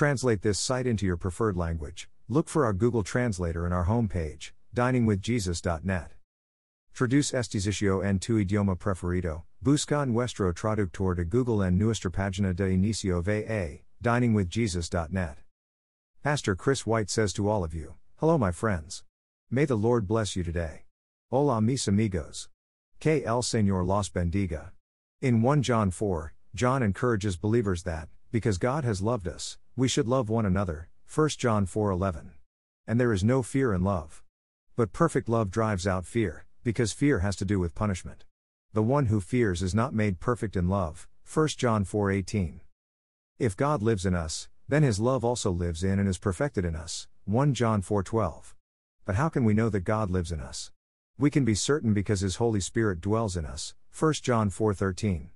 translate this site into your preferred language, look for our Google Translator in our homepage, diningwithjesus.net. Traduce este sitio en tu idioma preferido, busca nuestro traductor de Google en nuestra página de inicio va, diningwithjesus.net. Pastor Chris White says to all of you, Hello, my friends. May the Lord bless you today. Hola, mis amigos. Que el Señor los bendiga. In 1 John 4, John encourages believers that, because God has loved us, we should love one another. 1 John 4:11. And there is no fear in love. But perfect love drives out fear, because fear has to do with punishment. The one who fears is not made perfect in love. 1 John 4:18. If God lives in us, then his love also lives in and is perfected in us. 1 John 4:12. But how can we know that God lives in us? We can be certain because his Holy Spirit dwells in us. 1 John 4:13.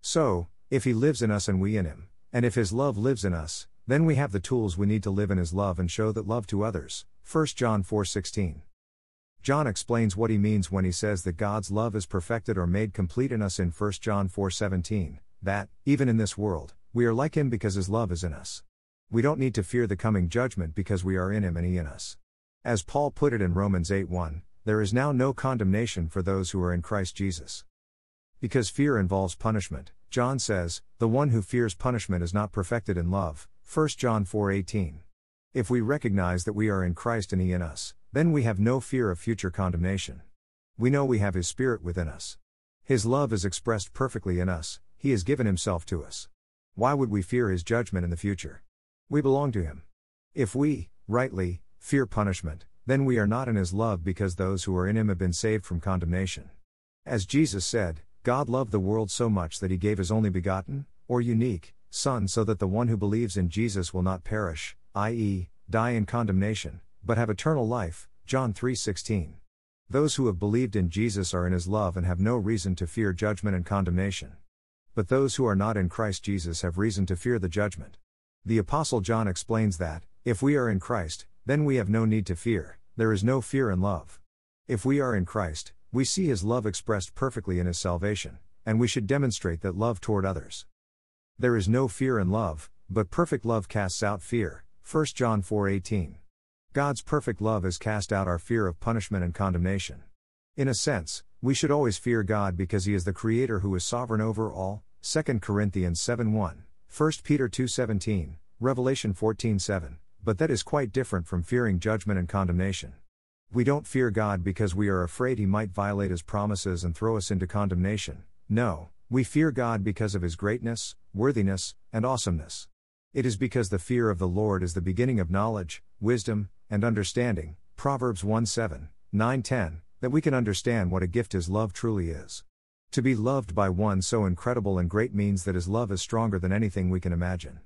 So, if he lives in us and we in him, and if his love lives in us, then we have the tools we need to live in his love and show that love to others. 1 John 4:16. John explains what he means when he says that God's love is perfected or made complete in us in 1 John 4:17, that even in this world, we are like him because his love is in us. We don't need to fear the coming judgment because we are in him and he in us. As Paul put it in Romans 8:1, there is now no condemnation for those who are in Christ Jesus. Because fear involves punishment, John says, the one who fears punishment is not perfected in love. 1 John 4:18. If we recognize that we are in Christ and he in us, then we have no fear of future condemnation. We know we have his spirit within us. His love is expressed perfectly in us, he has given himself to us. Why would we fear his judgment in the future? We belong to Him. If we, rightly, fear punishment, then we are not in His love because those who are in Him have been saved from condemnation. As Jesus said, God loved the world so much that He gave His only begotten, or unique, Son so that the one who believes in Jesus will not perish, i.e., die in condemnation, but have eternal life. John 3:16. Those who have believed in Jesus are in his love and have no reason to fear judgment and condemnation. But those who are not in Christ Jesus have reason to fear the judgment. The Apostle John explains that, if we are in Christ, then we have no need to fear, there is no fear in love. If we are in Christ, we see his love expressed perfectly in his salvation, and we should demonstrate that love toward others. There is no fear in love, but perfect love casts out fear. 1 John 4:18. God's perfect love has cast out our fear of punishment and condemnation. In a sense, we should always fear God because he is the creator who is sovereign over all. 2 Corinthians 7:1. 1 Peter 2:17, Revelation 14:7, but that is quite different from fearing judgment and condemnation. We don't fear God because we are afraid he might violate his promises and throw us into condemnation. No, we fear God because of his greatness, worthiness, and awesomeness. It is because the fear of the Lord is the beginning of knowledge, wisdom, and understanding. Proverbs 1 7, 9 10, that we can understand what a gift his love truly is. To be loved by one so incredible and great means that his love is stronger than anything we can imagine.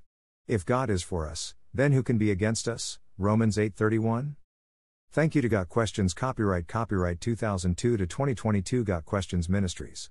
If God is for us, then who can be against us? Romans 8:31. Thank you to Got Questions copyright copyright 2002 to 2022 Got Questions Ministries.